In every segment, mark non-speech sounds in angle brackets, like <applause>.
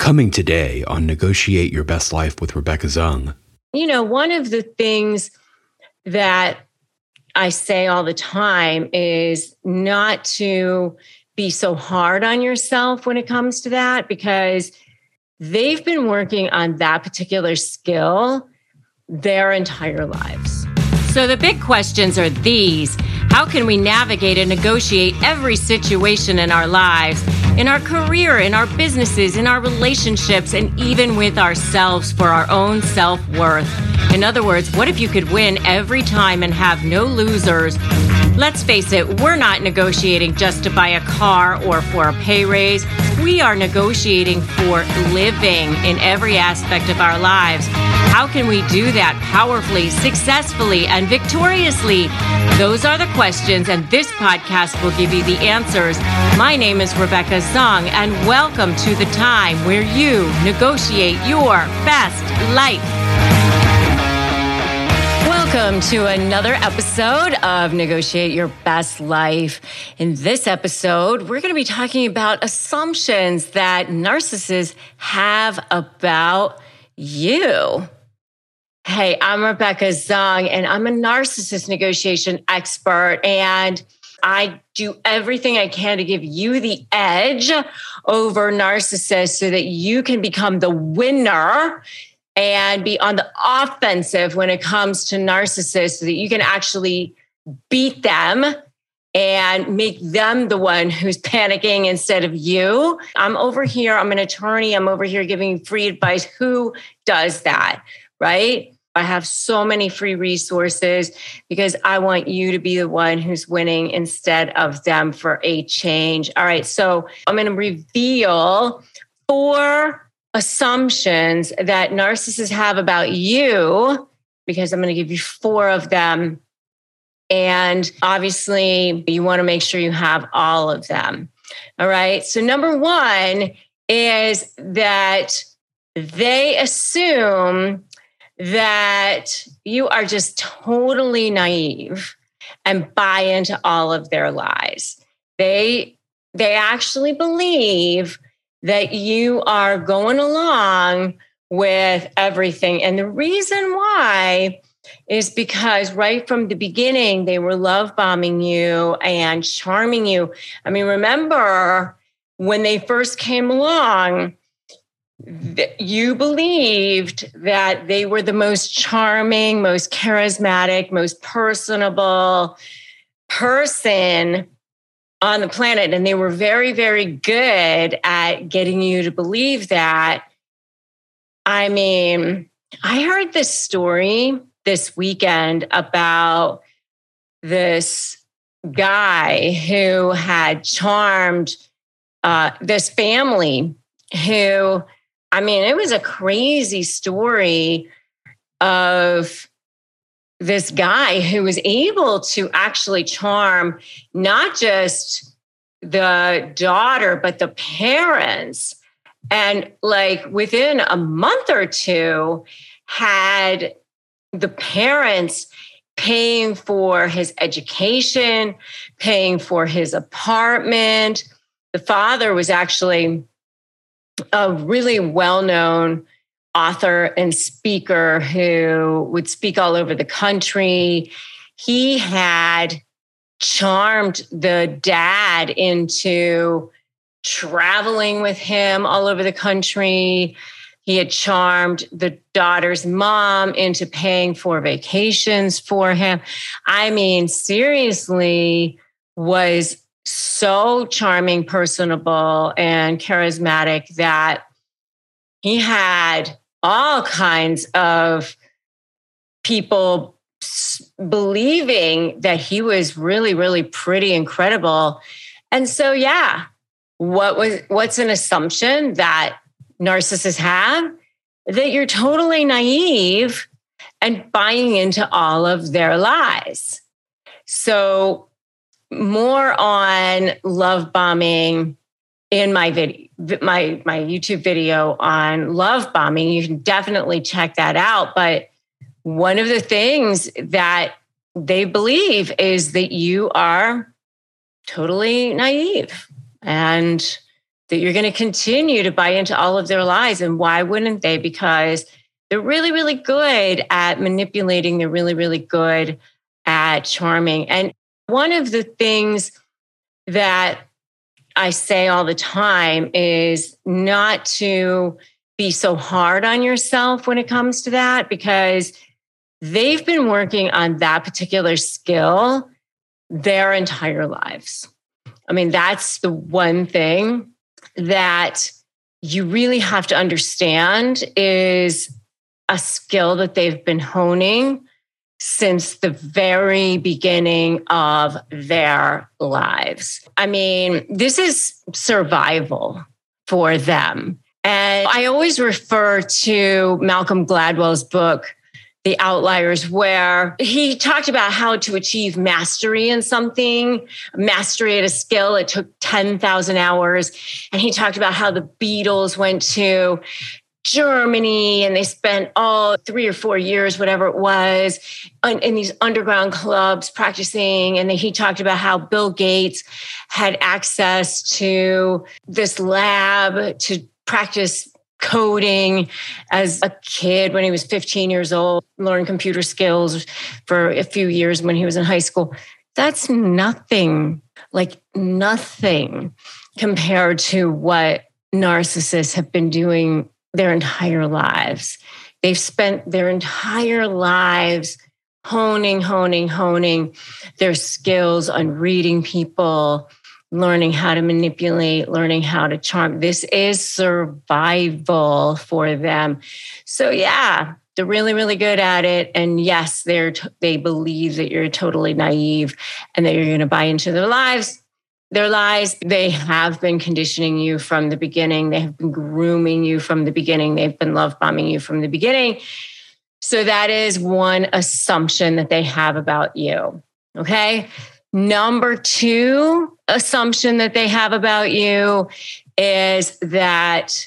Coming today on Negotiate Your Best Life with Rebecca Zung. You know, one of the things that I say all the time is not to be so hard on yourself when it comes to that because they've been working on that particular skill their entire lives. So the big questions are these How can we navigate and negotiate every situation in our lives, in our career, in our businesses, in our relationships, and even with ourselves for our own self worth? In other words, what if you could win every time and have no losers? Let's face it, we're not negotiating just to buy a car or for a pay raise. We are negotiating for living in every aspect of our lives. How can we do that powerfully, successfully, and victoriously? Those are the questions, and this podcast will give you the answers. My name is Rebecca Zung, and welcome to the time where you negotiate your best life. Welcome to another episode of Negotiate Your Best Life. In this episode, we're going to be talking about assumptions that narcissists have about you. Hey, I'm Rebecca Zung, and I'm a narcissist negotiation expert. And I do everything I can to give you the edge over narcissists so that you can become the winner and be on the offensive when it comes to narcissists so that you can actually beat them and make them the one who's panicking instead of you. I'm over here, I'm an attorney, I'm over here giving free advice. Who does that? Right? I have so many free resources because I want you to be the one who's winning instead of them for a change. All right, so I'm going to reveal four assumptions that narcissists have about you because I'm going to give you four of them. And obviously, you want to make sure you have all of them. All right. So, number one is that they assume that you are just totally naive and buy into all of their lies. They they actually believe that you are going along with everything. And the reason why is because right from the beginning, they were love bombing you and charming you. I mean, remember when they first came along, you believed that they were the most charming, most charismatic, most personable person on the planet. And they were very, very good at getting you to believe that. I mean, I heard this story this weekend about this guy who had charmed uh, this family who, I mean, it was a crazy story of this guy who was able to actually charm not just the daughter, but the parents. And like within a month or two, had the parents paying for his education, paying for his apartment. The father was actually a really well known author and speaker who would speak all over the country. He had charmed the dad into traveling with him all over the country. He had charmed the daughter's mom into paying for vacations for him. I mean, seriously, was so charming, personable, and charismatic that he had all kinds of people believing that he was really really pretty incredible. And so yeah what was what's an assumption that narcissists have? That you're totally naive and buying into all of their lies. So more on love bombing in my video my my YouTube video on love bombing. You can definitely check that out. But one of the things that they believe is that you are totally naive and that you're going to continue to buy into all of their lies. And why wouldn't they? Because they're really, really good at manipulating. They're really, really good at charming. And one of the things that I say all the time is not to be so hard on yourself when it comes to that because they've been working on that particular skill their entire lives. I mean, that's the one thing that you really have to understand is a skill that they've been honing since the very beginning of their lives. I mean, this is survival for them. And I always refer to Malcolm Gladwell's book, The Outliers, where he talked about how to achieve mastery in something, mastery at a skill. It took 10,000 hours. And he talked about how the Beatles went to Germany and they spent all three or four years, whatever it was, in, these underground clubs practicing. And he talked about how Bill Gates had access to this lab to practice coding as a kid when he was 15 years old, learn computer skills for a few years when he was in high school. That's nothing, like nothing compared to what narcissists have been doing their entire lives. They've spent their entire lives honing, honing, honing their skills on reading people, learning how to manipulate, learning how to charm. This is survival for them. So, yeah, they're really, really good at it. And yes, they're they believe that you're totally naive and that you're going to buy into their lives their lies. They have been conditioning you from the beginning. They have been grooming you from the beginning. They've been love bombing you from the beginning. So that is one assumption that they have about you. Okay. Number two assumption that they have about you is that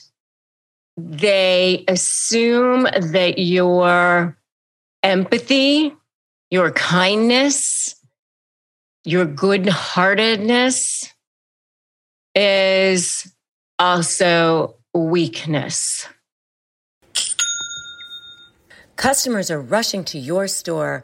they assume that your empathy, your kindness, your good heartedness is also weakness. Customers are rushing to your store.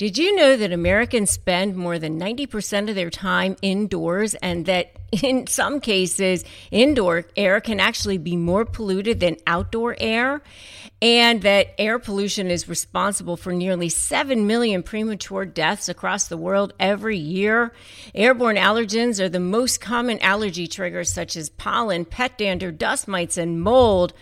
Did you know that Americans spend more than 90% of their time indoors and that <laughs> in some cases, indoor air can actually be more polluted than outdoor air? and that air pollution is responsible for nearly 7 million premature deaths across the world every year. Airborne allergens are the most common allergy triggers, such as pollen, pet dander, dust mites, and mold.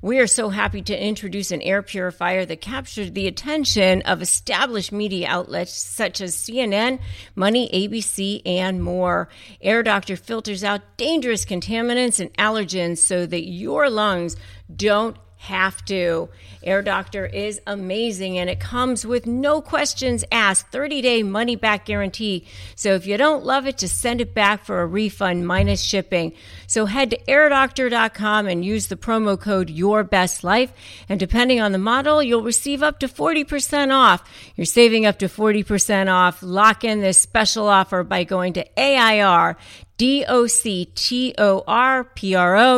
We are so happy to introduce an air purifier that captured the attention of established media outlets such as CNN, Money, ABC, and more. Air Doctor filters out dangerous contaminants and allergens so that your lungs don't have to. Air Doctor is amazing and it comes with no questions asked, 30 day money back guarantee. So if you don't love it, just send it back for a refund minus shipping. So head to airdoctor.com and use the promo code Your Best Life. And depending on the model, you'll receive up to 40% off. You're saving up to 40% off. Lock in this special offer by going to AIR D-O-C-T-O-R-P-R-O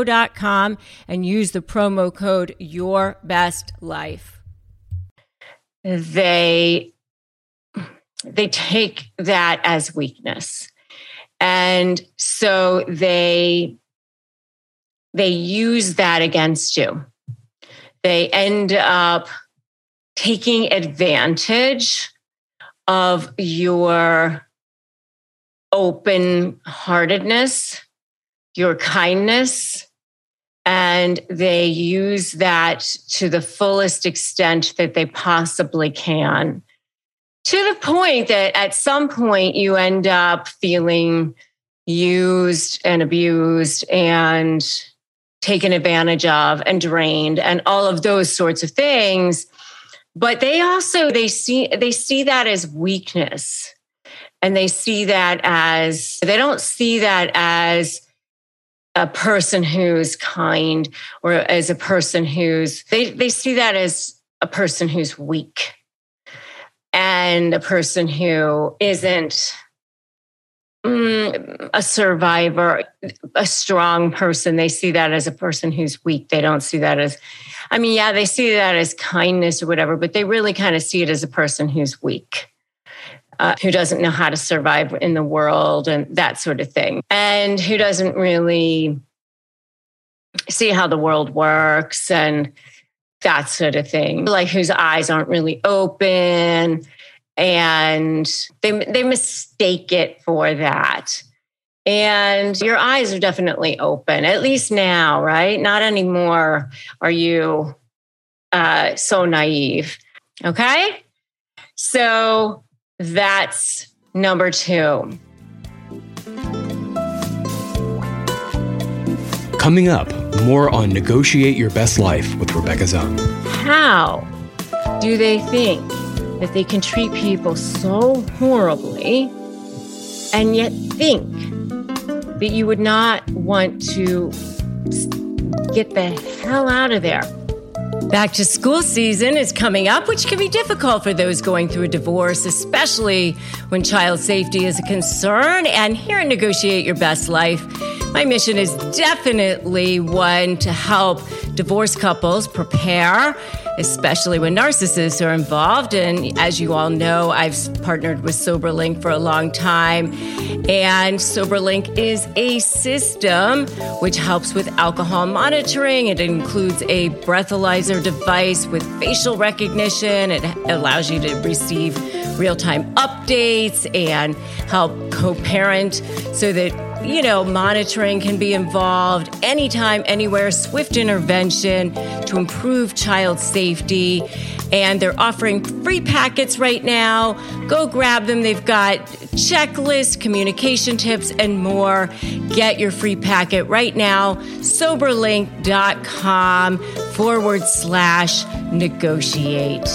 dot com and use the promo code Your Best Life. They they take that as weakness. And so they they use that against you. They end up taking advantage of your open heartedness, your kindness, and they use that to the fullest extent that they possibly can. To the point that at some point you end up feeling used and abused and taken advantage of and drained and all of those sorts of things but they also they see they see that as weakness and they see that as they don't see that as a person who's kind or as a person who's they they see that as a person who's weak and a person who isn't mm, a survivor a strong person. They see that as a person who's weak. They don't see that as i mean yeah they see that as kindness or whatever but they really kind of see it as a person who's weak uh, who doesn't know how to survive in the world and that sort of thing, and who doesn't really see how the world works and that sort of thing, like whose eyes aren't really open and they they mistake it for that. And your eyes are definitely open, at least now, right? Not anymore are you uh, so naive. Okay. So that's number two. Coming up, more on Negotiate Your Best Life with Rebecca Zung. How do they think that they can treat people so horribly and yet think that you would not want to get the hell out of there? Back to school season is coming up, which can be difficult for those going through a divorce, especially when child safety is a concern. And here at Negotiate Your Best Life, my mission is definitely one to help divorced couples prepare especially when narcissists are involved. And as you all know, I've partnered with SoberLink for a long time. And SoberLink is a system which helps with alcohol monitoring. It includes a breathalyzer device with facial recognition. It allows you to receive real time updates and help co parent so that you know, monitoring can be involved anytime, anywhere, swift intervention to improve child safety. And they're offering free packets right now. Go grab them. They've got checklists, communication tips, and more. Get your free packet right now. Soberlink.com forward slash negotiate.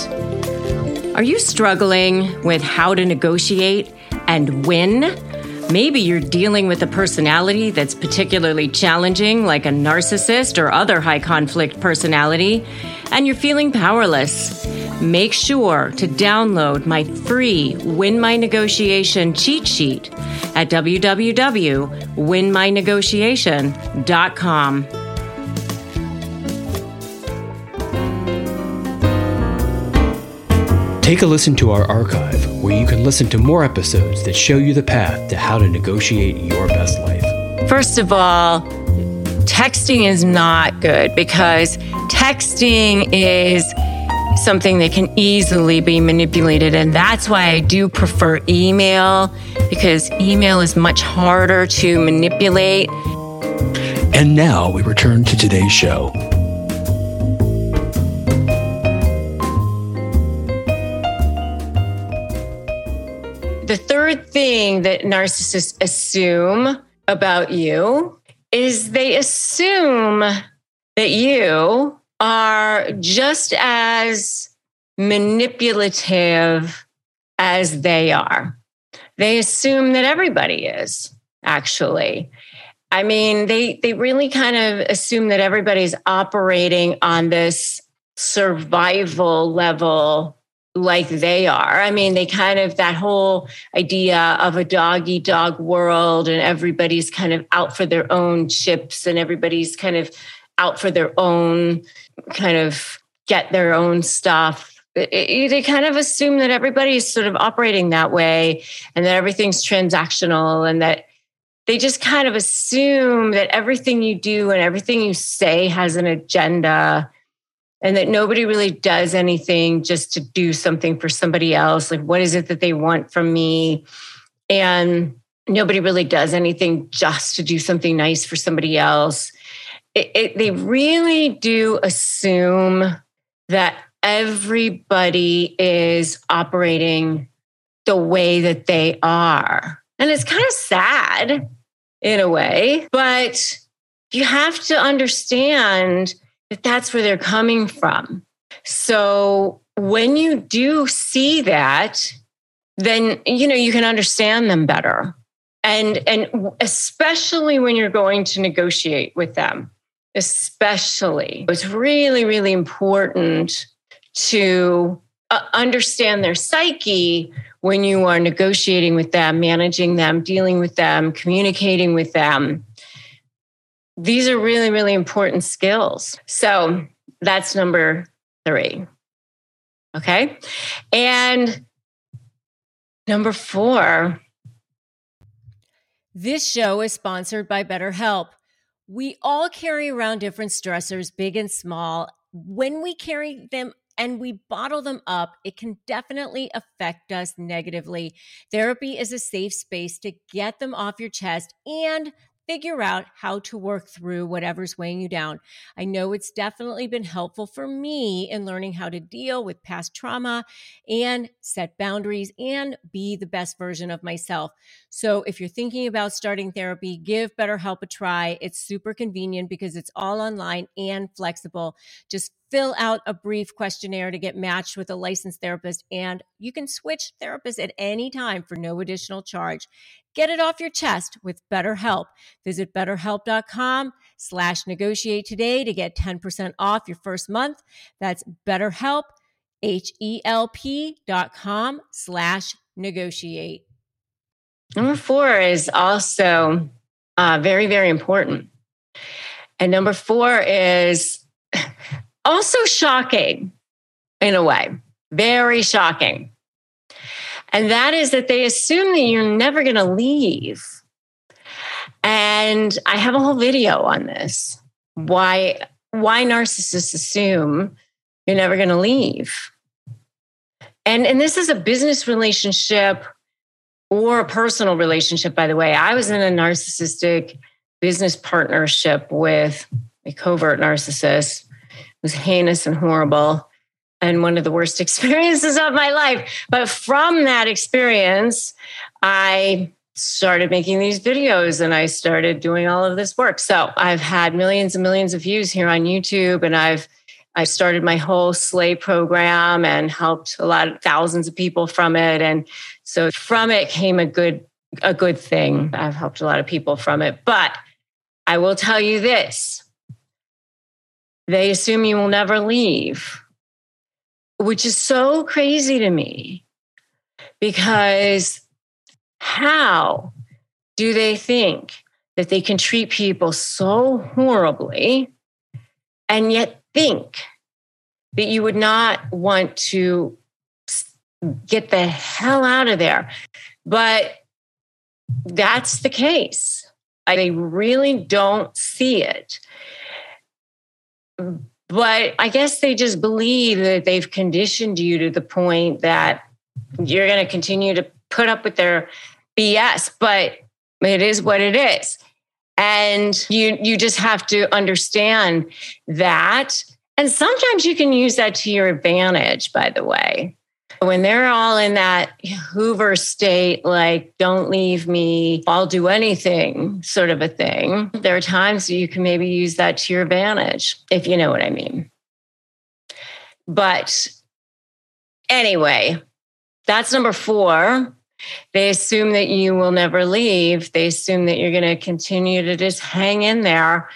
Are you struggling with how to negotiate and win? Maybe you're dealing with a personality that's particularly challenging, like a narcissist or other high conflict personality, and you're feeling powerless. Make sure to download my free Win My Negotiation cheat sheet at www.winmynegotiation.com. Take a listen to our archive, where you can listen to more episodes that show you the path to how to negotiate your best life. First of all, texting is not good because texting is something that can easily be manipulated. And that's why I do prefer email because email is much harder to manipulate. And now we return to today's show. Third thing that narcissists assume about you is they assume that you are just as manipulative as they are. They assume that everybody is, actually. I mean, they they really kind of assume that everybody's operating on this survival level like they are. I mean, they kind of that whole idea of a dog eat dog world and everybody's kind of out for their own chips and everybody's kind of out for their own kind of get their own stuff. they kind of assume that everybody's sort of operating that way and that everything's transactional and that they just kind of assume that everything you do and everything you say has an agenda and that nobody really does anything just to do something for somebody else. Like, what is it that they want from me? And nobody really does anything just to do something nice for somebody else. It, it, they really do assume that everybody is operating the way that they are. And it's kind of sad in a way, but you have to understand that that's where they're coming from. So when you do see that, then you know you can understand them better. And and especially when you're going to negotiate with them, especially it's really really important to uh, understand their psyche when you are negotiating with them, managing them, dealing with them, communicating with them these are really, really important skills. So that's number three. Okay. And number four. This show is sponsored by BetterHelp. We all carry around different stressors, big and small. When we carry them and we bottle them up, it can definitely affect us negatively. Therapy is a safe space to get them off your chest and figure out how to work through whatever's weighing you down. I know it's definitely been helpful for me in learning how to deal with past trauma and set boundaries and be the best version of myself. So if you're thinking about starting therapy, give BetterHelp a try. It's super convenient because it's all online and flexible. Just fill out a brief questionnaire to get matched with a licensed therapist and you can switch therapists at any time for no additional charge. Get it off your chest with BetterHelp. Visit betterhelp.com slash negotiate today to get 10% off your first month. That's betterhelp, H-E-L-P dot com slash negotiate. Number four is also uh, very, very important. And number four is also shocking in a way, very shocking. And that is that they assume that you're never going to leave. And I have a whole video on this. Why why narcissists assume you're never going to leave. And and this is a business relationship or a personal relationship by the way. I was in a narcissistic business partnership with a covert narcissist. Was heinous and horrible and one of the worst <laughs> experiences of my life. But from that experience, I started making these videos and I started doing all of this work. So I've had millions and millions of views here on YouTube and I've I started my whole Slay program and helped a lot of thousands of people from it. And so from it came a good a good thing. I've helped a lot of people from it. But I will tell you this. They assume you will never leave which is so crazy to me because how do they think that they can treat people so horribly and yet think that you would not want to get the hell out of there? But that's the case. I really don't see it but I guess they just believe that they've conditioned you to the point that you're going to continue to put up with their BS, but it is what it is. And you you just have to understand that. And sometimes you can use that to your advantage, by the way. When they're all in that Hoover state, like, don't leave me, I'll do anything sort of a thing, there are times you can maybe use that to your advantage, if you know what I mean. But anyway, that's number four. They assume that you will never leave. They assume that you're going to continue to just hang in there.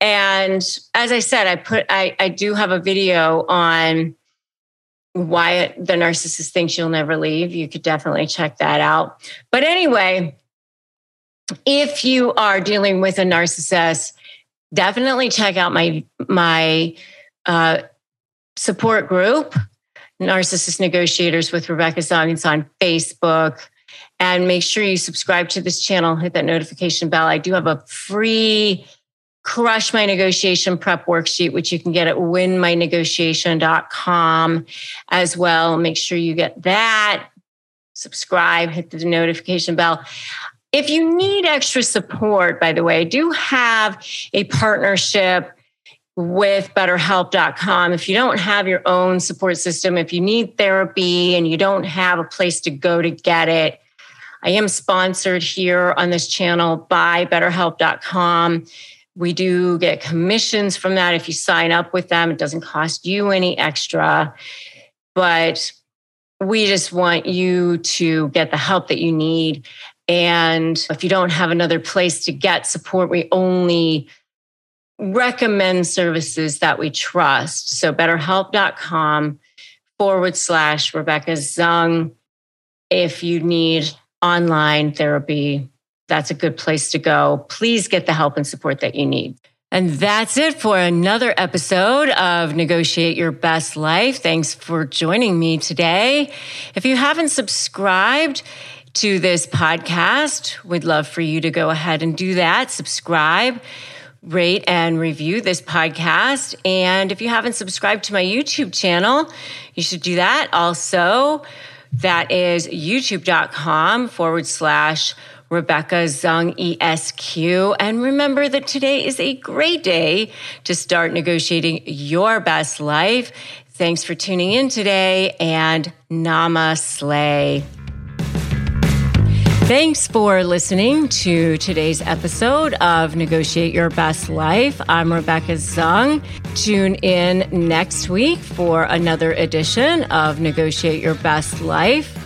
And as I said, I put I, I do have a video on why the narcissist thinks you'll never leave. You could definitely check that out. But anyway, if you are dealing with a narcissist, definitely check out my my uh, support group, Narcissist Negotiators with Rebecca Zung. on Facebook. And make sure you subscribe to this channel, hit that notification bell. I do have a free crush my negotiation prep worksheet, which you can get at winmynegotiation.com as well. Make sure you get that. Subscribe, hit the notification bell. If you need extra support, by the way, I do have a partnership with betterhelp.com. If you don't have your own support system, if you need therapy and you don't have a place to go to get it, I am sponsored here on this channel by betterhelp.com. We do get commissions from that if you sign up with them. It doesn't cost you any extra, but we just want you to get the help that you need. And if you don't have another place to get support, we only recommend services that we trust. So betterhelp.com forward slash Rebecca Zung. If you need online therapy, that's a good place to go. Please get the help and support that you need. And that's it for another episode of Negotiate Your Best Life. Thanks for joining me today. If you haven't subscribed to this podcast, we'd love for you to go ahead and do that. Subscribe, rate, and review this podcast. And if you haven't subscribed to my YouTube channel, you should do that also. That is youtube.com forward slash Rebecca Zung ESQ. And remember that today is a great day to start negotiating your best life. Thanks for tuning in today and namaste. Thanks for listening to today's episode of Negotiate Your Best Life. I'm Rebecca Zung. Tune in next week for another edition of Negotiate Your Best Life.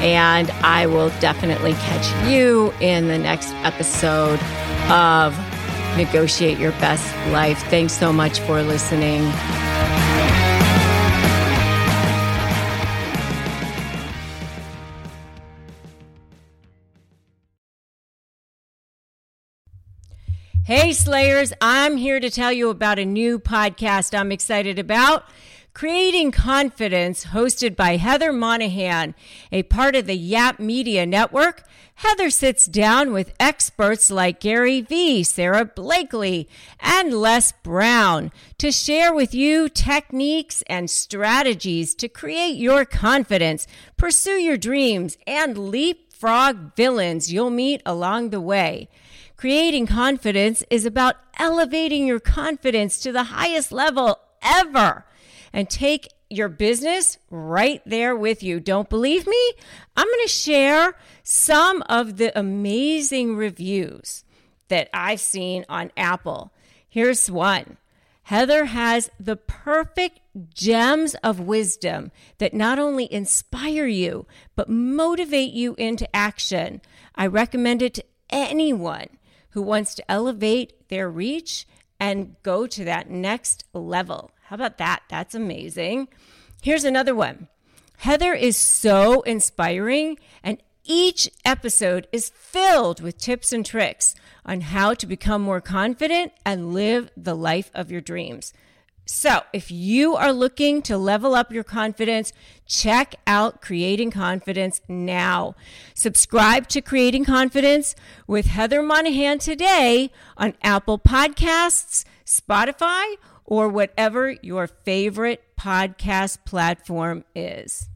And I will definitely catch you in the next episode of Negotiate Your Best Life. Thanks so much for listening. Hey, Slayers, I'm here to tell you about a new podcast I'm excited about. Creating Confidence, hosted by Heather Monahan, a part of the Yap Media Network. Heather sits down with experts like Gary Vee, Sara Blakely, and Les Brown to share with you techniques and strategies to create your confidence, pursue your dreams, and leapfrog villains you'll meet along the way. Creating confidence is about elevating your confidence to the highest level ever and take your business right there with you. Don't believe me? I'm going to share some of the amazing reviews that I've seen on Apple. Here's one. Heather has the perfect gems of wisdom that not only inspire you, but motivate you into action. I recommend it to anyone who wants to elevate their reach and go to that next level. How about that? That's amazing. Here's another one. Heather is so inspiring, and each episode is filled with tips and tricks on how to become more confident and live the life of your dreams. So, if you are looking to level up your confidence, check out Creating Confidence now. Subscribe to Creating Confidence with Heather Monahan today on Apple Podcasts, Spotify, or whatever your favorite podcast platform is.